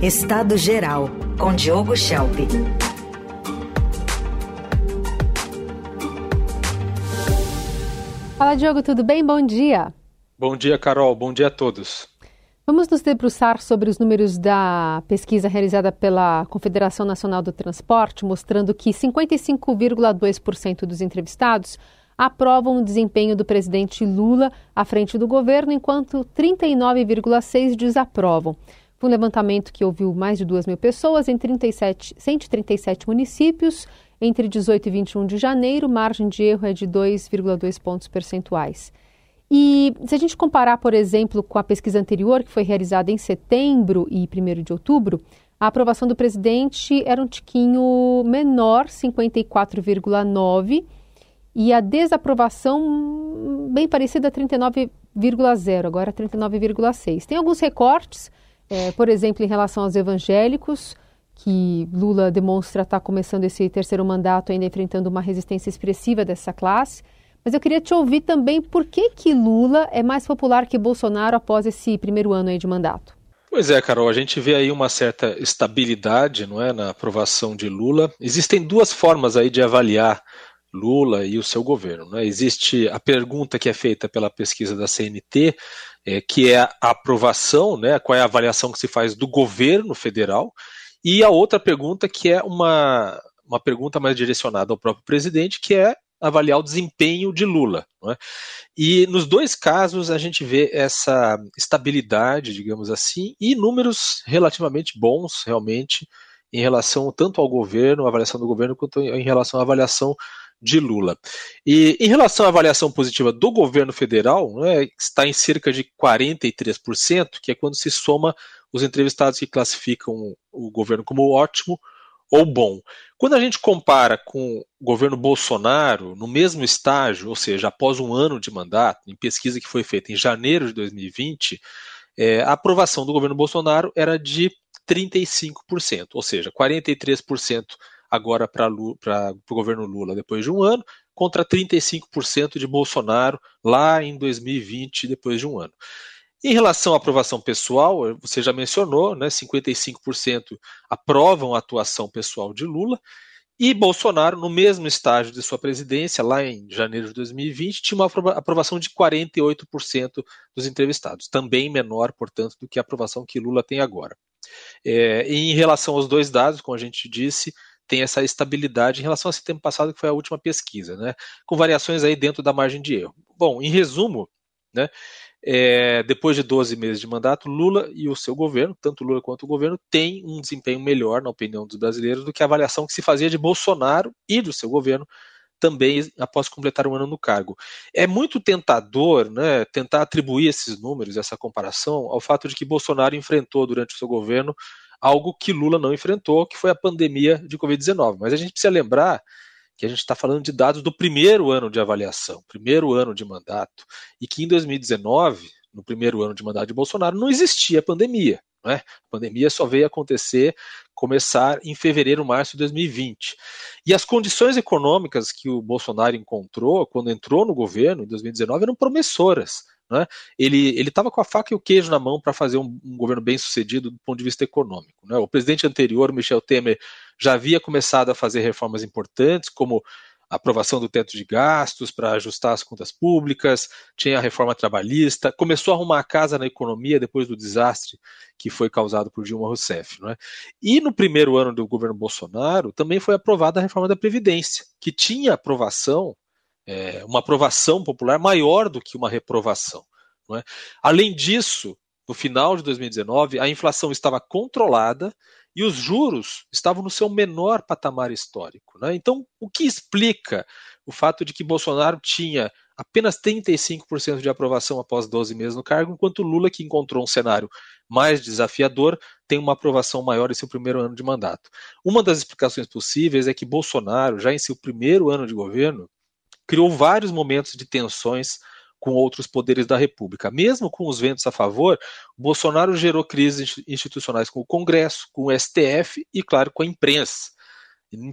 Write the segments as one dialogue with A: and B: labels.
A: Estado Geral, com Diogo Schelp.
B: Fala, Diogo, tudo bem? Bom dia.
C: Bom dia, Carol. Bom dia a todos.
B: Vamos nos debruçar sobre os números da pesquisa realizada pela Confederação Nacional do Transporte, mostrando que 55,2% dos entrevistados aprovam o desempenho do presidente Lula à frente do governo, enquanto 39,6% desaprovam. Foi um levantamento que ouviu mais de 2 mil pessoas em 37, 137 municípios entre 18 e 21 de janeiro. Margem de erro é de 2,2 pontos percentuais. E se a gente comparar, por exemplo, com a pesquisa anterior, que foi realizada em setembro e 1 de outubro, a aprovação do presidente era um tiquinho menor, 54,9%, e a desaprovação bem parecida, 39,0%, agora 39,6%. Tem alguns recortes, é, por exemplo, em relação aos evangélicos, que Lula demonstra estar começando esse terceiro mandato ainda enfrentando uma resistência expressiva dessa classe. Mas eu queria te ouvir também por que, que Lula é mais popular que Bolsonaro após esse primeiro ano aí de mandato.
C: Pois é, Carol, a gente vê aí uma certa estabilidade não é, na aprovação de Lula. Existem duas formas aí de avaliar Lula e o seu governo. Né? Existe a pergunta que é feita pela pesquisa da CNT, é, que é a aprovação, né, qual é a avaliação que se faz do governo federal, e a outra pergunta que é uma, uma pergunta mais direcionada ao próprio presidente, que é avaliar o desempenho de Lula. É? E nos dois casos a gente vê essa estabilidade, digamos assim, e números relativamente bons, realmente, em relação tanto ao governo, avaliação do governo, quanto em relação à avaliação de Lula. E em relação à avaliação positiva do governo federal, é, está em cerca de 43%, que é quando se soma os entrevistados que classificam o governo como ótimo ou bom. Quando a gente compara com o governo Bolsonaro, no mesmo estágio, ou seja, após um ano de mandato, em pesquisa que foi feita em janeiro de 2020, é, a aprovação do governo Bolsonaro era de 35%, ou seja, 43% agora para o governo Lula depois de um ano, contra 35% de Bolsonaro lá em 2020, depois de um ano. Em relação à aprovação pessoal, você já mencionou, né, 55% aprovam a atuação pessoal de Lula, e Bolsonaro, no mesmo estágio de sua presidência, lá em janeiro de 2020, tinha uma aprovação de 48% dos entrevistados, também menor, portanto, do que a aprovação que Lula tem agora. É, em relação aos dois dados, como a gente disse, tem essa estabilidade em relação a esse tempo passado, que foi a última pesquisa, né, com variações aí dentro da margem de erro. Bom, em resumo, né, é, depois de 12 meses de mandato, Lula e o seu governo, tanto Lula quanto o governo, têm um desempenho melhor, na opinião dos brasileiros, do que a avaliação que se fazia de Bolsonaro e do seu governo também após completar um ano no cargo. É muito tentador né, tentar atribuir esses números, essa comparação, ao fato de que Bolsonaro enfrentou durante o seu governo algo que Lula não enfrentou, que foi a pandemia de Covid-19. Mas a gente precisa lembrar que a gente está falando de dados do primeiro ano de avaliação, primeiro ano de mandato, e que em 2019, no primeiro ano de mandato de Bolsonaro, não existia pandemia. Né? A pandemia só veio acontecer, começar em fevereiro, março de 2020. E as condições econômicas que o Bolsonaro encontrou quando entrou no governo em 2019 eram promissoras. Né? Ele estava com a faca e o queijo na mão para fazer um, um, governo bem sucedido do ponto de vista econômico. Né? O presidente anterior, Michel Temer, já havia começado a fazer reformas importantes, como a aprovação do teto de gastos para ajustar as contas públicas, tinha a reforma trabalhista, começou a arrumar a casa na economia depois do desastre que foi causado por Dilma Rousseff. Né? E no primeiro ano do governo Bolsonaro também foi aprovada a reforma da Previdência, que tinha aprovação é, uma aprovação popular maior do que uma reprovação. É? Além disso, no final de 2019, a inflação estava controlada e os juros estavam no seu menor patamar histórico. Né? Então, o que explica o fato de que Bolsonaro tinha apenas 35% de aprovação após 12 meses no cargo, enquanto Lula, que encontrou um cenário mais desafiador, tem uma aprovação maior em seu primeiro ano de mandato. Uma das explicações possíveis é que Bolsonaro, já em seu primeiro ano de governo, criou vários momentos de tensões com outros poderes da República. Mesmo com os ventos a favor, Bolsonaro gerou crises institucionais com o Congresso, com o STF e, claro, com a imprensa.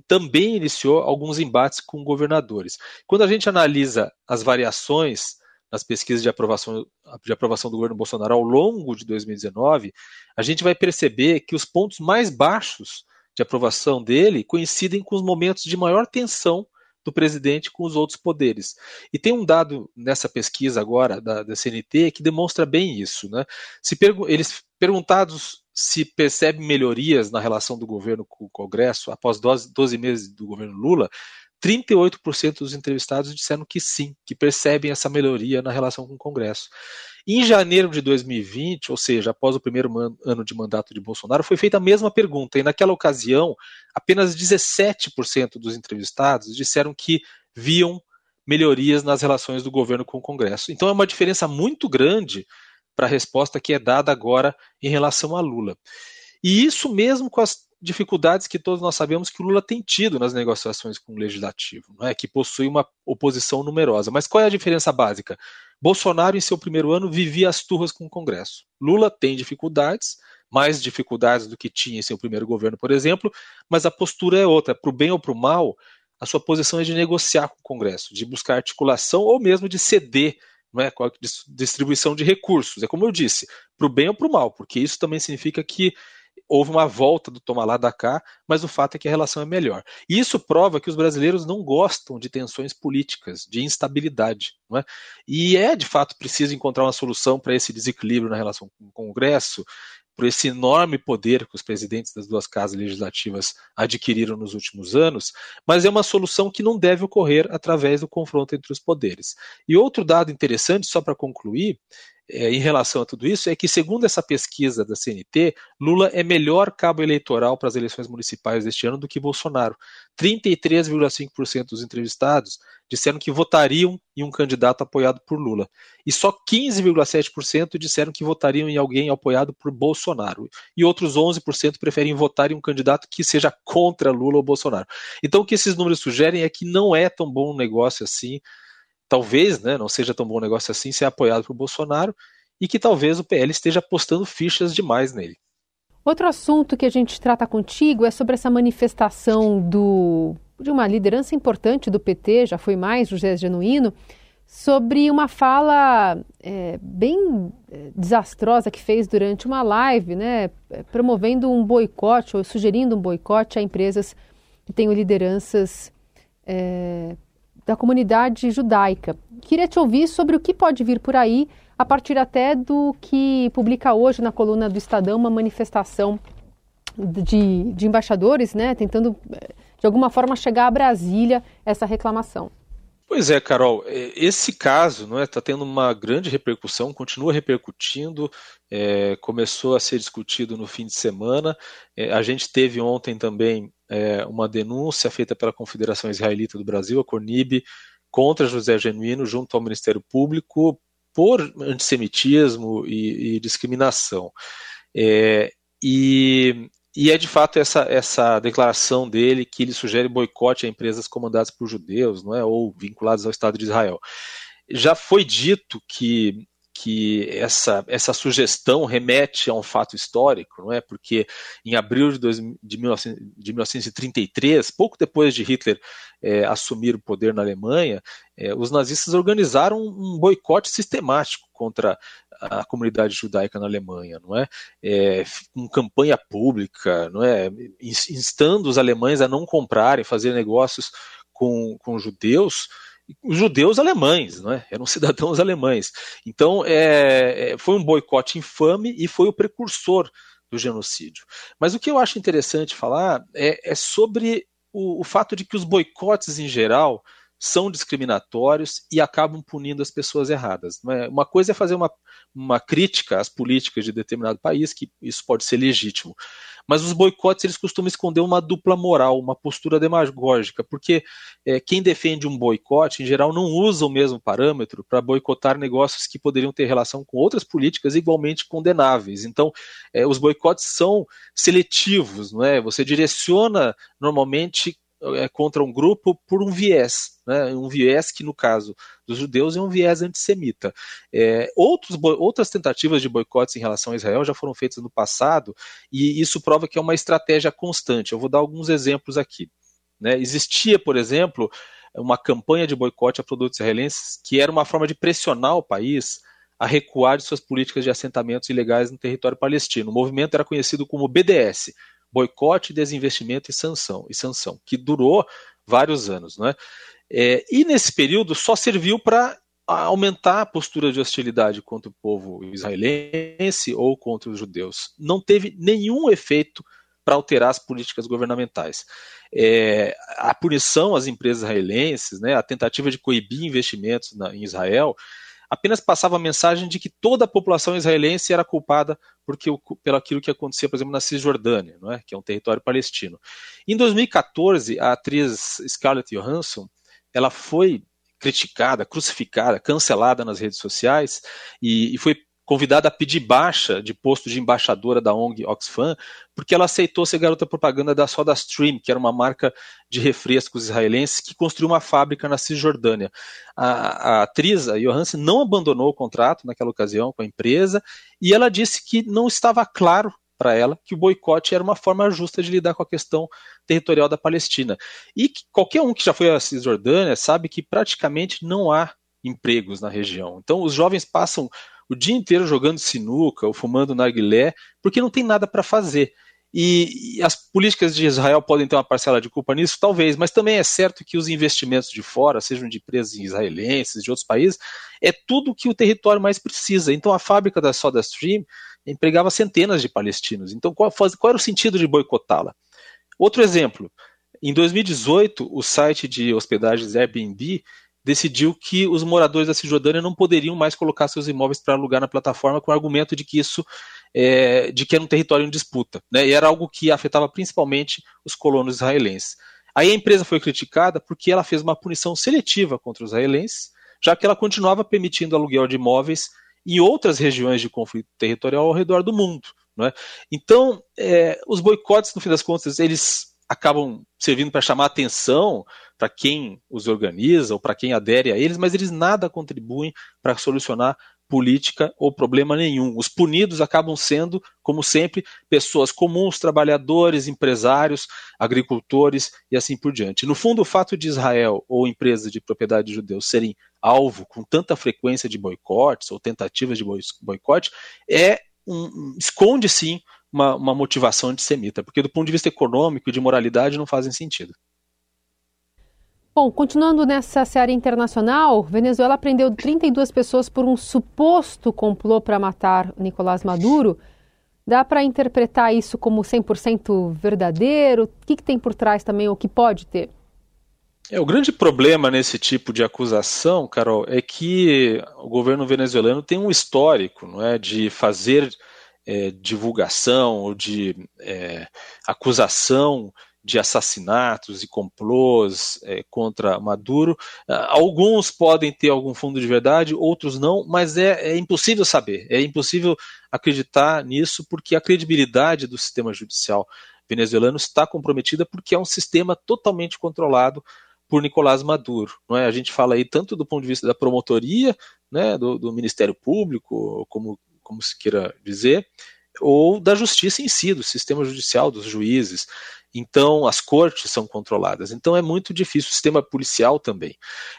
C: Também iniciou alguns embates com governadores. Quando a gente analisa as variações nas pesquisas de aprovação, de aprovação do governo Bolsonaro ao longo de 2019, a gente vai perceber que os pontos mais baixos de aprovação dele coincidem com os momentos de maior tensão do presidente com os outros poderes. E tem um dado nessa pesquisa agora da, da CNT que demonstra bem isso. Né? Se pergu eles perguntados se percebem melhorias na relação do governo com o Congresso após 12, 12 meses do governo Lula, 38% dos entrevistados disseram que sim, que percebem essa melhoria na relação com o Congresso. Em janeiro de 2020, ou seja, após o primeiro ano de mandato de Bolsonaro, foi feita a mesma pergunta, e naquela ocasião, apenas 17% dos entrevistados disseram que viam melhorias nas relações do governo com o Congresso. Então é uma diferença muito grande para a resposta que é dada agora em relação a Lula. E isso mesmo com as dificuldades que todos nós sabemos que o Lula tem tido nas negociações com o legislativo, é? que possui uma oposição numerosa. Mas qual é a diferença básica? Bolsonaro, em seu primeiro ano, vivia as turras com o Congresso. Lula tem dificuldades, mais dificuldades do que tinha em seu primeiro governo, por exemplo, mas a postura é outra. Para o bem ou para o mal, a sua posição é de negociar com o Congresso, de buscar articulação ou mesmo de ceder não é, com a distribuição de recursos. É como eu disse, para o bem ou para o mal, porque isso também significa que houve uma volta do tomar lá da cá, mas o fato é que a relação é melhor. E isso prova que os brasileiros não gostam de tensões políticas, de instabilidade. Não é? E é, de fato, preciso encontrar uma solução para esse desequilíbrio na relação com o Congresso, por esse enorme poder que os presidentes das duas casas legislativas adquiriram nos últimos anos, mas é uma solução que não deve ocorrer através do confronto entre os poderes. E outro dado interessante, só para concluir, é, em relação a tudo isso é que, segundo essa pesquisa da CNT, Lula é melhor cabo eleitoral para as eleições municipais deste ano do que Bolsonaro. 33,5% dos entrevistados disseram que votariam em um candidato apoiado por Lula. E só 15,7% disseram que votariam em alguém apoiado por Bolsonaro. E outros 11% preferem votar em um candidato que seja contra Lula ou Bolsonaro. Então, o que esses números sugerem é que não é tão bom um negócio assim talvez né, não seja tão bom negócio assim ser apoiado por Bolsonaro e que talvez o PL esteja apostando fichas demais nele.
B: Outro assunto que a gente trata contigo é sobre essa manifestação do, de uma liderança importante do PT, já foi mais, José Genuíno, sobre uma fala é, bem é, desastrosa que fez durante uma live, né, promovendo um boicote ou sugerindo um boicote a empresas que tenham lideranças é, da comunidade judaica. Queria te ouvir sobre o que pode vir por aí, a partir até do que publica hoje na coluna do Estadão uma manifestação de, de embaixadores, né, tentando eh, de alguma forma chegar a Brasília essa reclamação.
C: Pois é, Carol, é, esse caso está é, tá tendo uma grande repercussão, continua repercutindo, é, começou a ser discutido no fim de semana. É, a gente teve ontem também é, uma denúncia feita pela Confederação Israelita do Brasil, a CONIB, contra José Genuíno, junto ao Ministério Público, por antissemitismo e, e discriminação. É, e, e, é de fato essa, essa declaração dele que ele sugere boicote a empresas comandadas por judeus, não é, ou vinculadas ao Estado de Israel. Já foi dito que que essa, essa sugestão remete a um fato histórico, não é? Porque em abril de, dois, de, 19, de 1933, pouco depois de Hitler é, assumir o poder na Alemanha, é, os nazistas organizaram um boicote sistemático contra a comunidade judaica na Alemanha, não é? é com campanha pública, não é? Instando os alemães a não comprarem, fazer negócios com, com judeus judeus alemães, né? eram cidadãos alemães. Então, é, é, foi um boicote infame e foi o precursor do genocídio. Mas o que eu acho interessante falar é, é sobre o, o fato de que os boicotes em geral são discriminatórios e acabam punindo as pessoas erradas. É? Uma coisa é fazer uma, uma crítica às políticas de determinado país, que isso pode ser legítimo. Mas os boicotes eles costumam esconder uma dupla moral, uma postura demagógica, porque é, quem defende um boicote, em geral, não usa o mesmo parâmetro para boicotar negócios que poderiam ter relação com outras políticas igualmente condenáveis. Então, é, os boicotes são seletivos, não é? Você direciona normalmente é, contra um grupo por um viés, né? um viés que, no caso dos judeus, é um viés antissemita. É, outros, outras tentativas de boicotes em relação a Israel já foram feitas no passado, e isso prova que é uma estratégia constante. Eu vou dar alguns exemplos aqui. Né? Existia, por exemplo, uma campanha de boicote a produtos israelenses que era uma forma de pressionar o país a recuar de suas políticas de assentamentos ilegais no território palestino. O movimento era conhecido como BDS, Boicote, Desinvestimento e Sanção, e sanção que durou vários anos. Né? É, e nesse período só serviu para aumentar a postura de hostilidade contra o povo israelense ou contra os judeus. Não teve nenhum efeito para alterar as políticas governamentais. É, a punição às empresas israelenses, né, a tentativa de coibir investimentos na, em Israel, apenas passava a mensagem de que toda a população israelense era culpada porque, pelo aquilo que acontecia, por exemplo, na Cisjordânia, não é? que é um território palestino. Em 2014, a atriz Scarlett Johansson ela foi criticada, crucificada, cancelada nas redes sociais e, e foi convidada a pedir baixa de posto de embaixadora da ONG Oxfam, porque ela aceitou ser garota propaganda da SodaStream, que era uma marca de refrescos israelenses que construiu uma fábrica na Cisjordânia. A, a atriz, a Johansen, não abandonou o contrato naquela ocasião com a empresa e ela disse que não estava claro para ela que o boicote era uma forma justa de lidar com a questão territorial da Palestina. E que qualquer um que já foi à Cisjordânia sabe que praticamente não há empregos na região. Então os jovens passam o dia inteiro jogando sinuca ou fumando narguilé, porque não tem nada para fazer. E, e, as políticas de Israel podem ter uma parcela de culpa nisso? Talvez, mas também é certo que os investimentos de fora, sejam de empresas israelenses, de outros países, é tudo que o território mais precisa. Então a fábrica da SodaStream empregava centenas de palestinos. Então qual, qual era o sentido de boicotá-la? Outro exemplo, em 2018, o site de hospedagens Airbnb decidiu que os moradores da Cisjordânia não poderiam mais colocar seus imóveis para alugar na plataforma com o argumento de que isso é, de que era um território em disputa, né? E era algo que afetava principalmente os colonos israelenses. Aí a empresa foi criticada porque ela fez uma punição seletiva contra os israelenses, já que ela continuava permitindo aluguel de imóveis em outras regiões de conflito territorial ao redor do mundo. Né? Então, é, os boicotes, no fim das contas, eles acabam servindo para chamar atenção para quem os organiza ou para quem adere a eles, mas eles nada contribuem para solucionar política ou problema nenhum. Os punidos acabam sendo, como sempre, pessoas comuns, trabalhadores, empresários, agricultores e assim por diante. No fundo, o fato de Israel ou empresas de propriedade de judeus serem alvo com tanta frequência de boicotes ou tentativas de boicote é um, esconde sim uma, uma motivação antissemita, porque do ponto de vista econômico e de moralidade não fazem sentido.
B: Bom, continuando nessa série internacional, Venezuela prendeu 32 pessoas por um suposto complô para matar Nicolás Maduro. Dá para interpretar isso como 100% verdadeiro? O que, que, tem por trás também, ou que pode ter?
C: É, o grande problema nesse tipo de acusação, Carol, é que o governo venezuelano tem um histórico não é, de fazer é, divulgação ou de é, acusação de assassinatos e complôs é, contra Maduro. Ah, alguns podem ter algum fundo de verdade, outros não, mas é, é, impossível saber, é impossível acreditar nisso, porque a credibilidade do sistema judicial venezuelano está comprometida porque é um sistema totalmente controlado por Nicolás Maduro. Não é? A gente fala aí tanto do ponto de vista da promotoria, né, do, do Ministério Público, como, como se queira dizer, ou da justiça em si, do sistema judicial, dos juízes. Então, as cortes são controladas. Então, é muito difícil, o sistema policial também.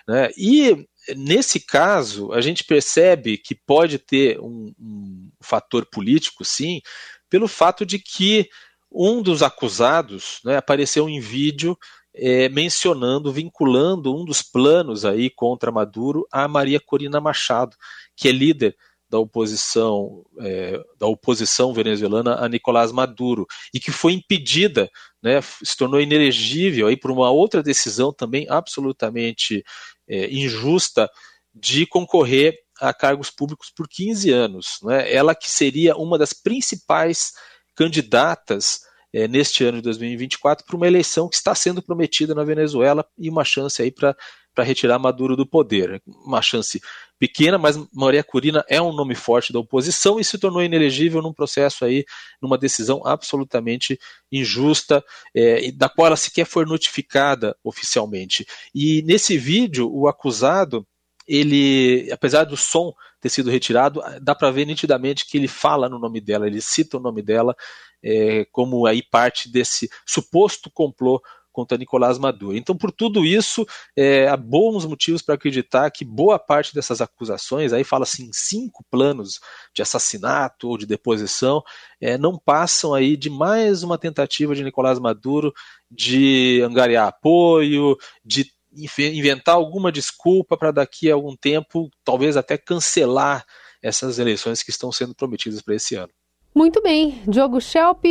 C: Né? E, nesse caso, a gente percebe que pode ter um, um fator político, sim, pelo fato de que um dos acusados né, apareceu em vídeo é, mencionando, vinculando um dos planos aí contra Maduro a Maria Corina Machado, que é líder da oposição é, da oposição venezuelana a Nicolás Maduro e que foi impedida, né, se tornou inelegível aí por uma outra decisão também absolutamente é, injusta de concorrer a cargos públicos por 15 anos. Né? Ela que seria uma das principais candidatas é, neste ano de 2024 para uma eleição que está sendo prometida na Venezuela e uma chance aí para para retirar Maduro do poder. Uma chance pequena, mas Maria Curina é um nome forte da oposição e se tornou inelegível num processo aí, numa decisão absolutamente injusta, é, da qual ela sequer foi notificada oficialmente. E nesse vídeo, o acusado, ele, apesar do som ter sido retirado, dá para ver nitidamente que ele fala no nome dela, ele cita o nome dela é, como aí parte desse suposto complô contra Nicolás Maduro. Então, por tudo isso, é, há bons motivos para acreditar que boa parte dessas acusações, aí fala-se em cinco planos de assassinato ou de deposição, é, não passam aí de mais uma tentativa de Nicolás Maduro de angariar apoio, de inventar alguma desculpa para daqui a algum tempo, talvez até cancelar essas eleições que estão sendo prometidas para esse ano.
B: Muito bem, Diogo Schelp,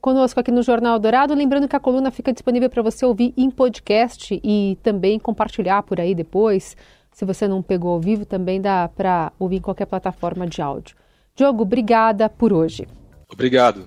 B: conosco aqui no Jornal Dourado. Lembrando que a coluna fica disponível para você ouvir em podcast e também compartilhar por aí depois. Se você não pegou ao vivo, também dá para ouvir em qualquer plataforma de áudio. Diogo, obrigada por hoje.
C: Obrigado.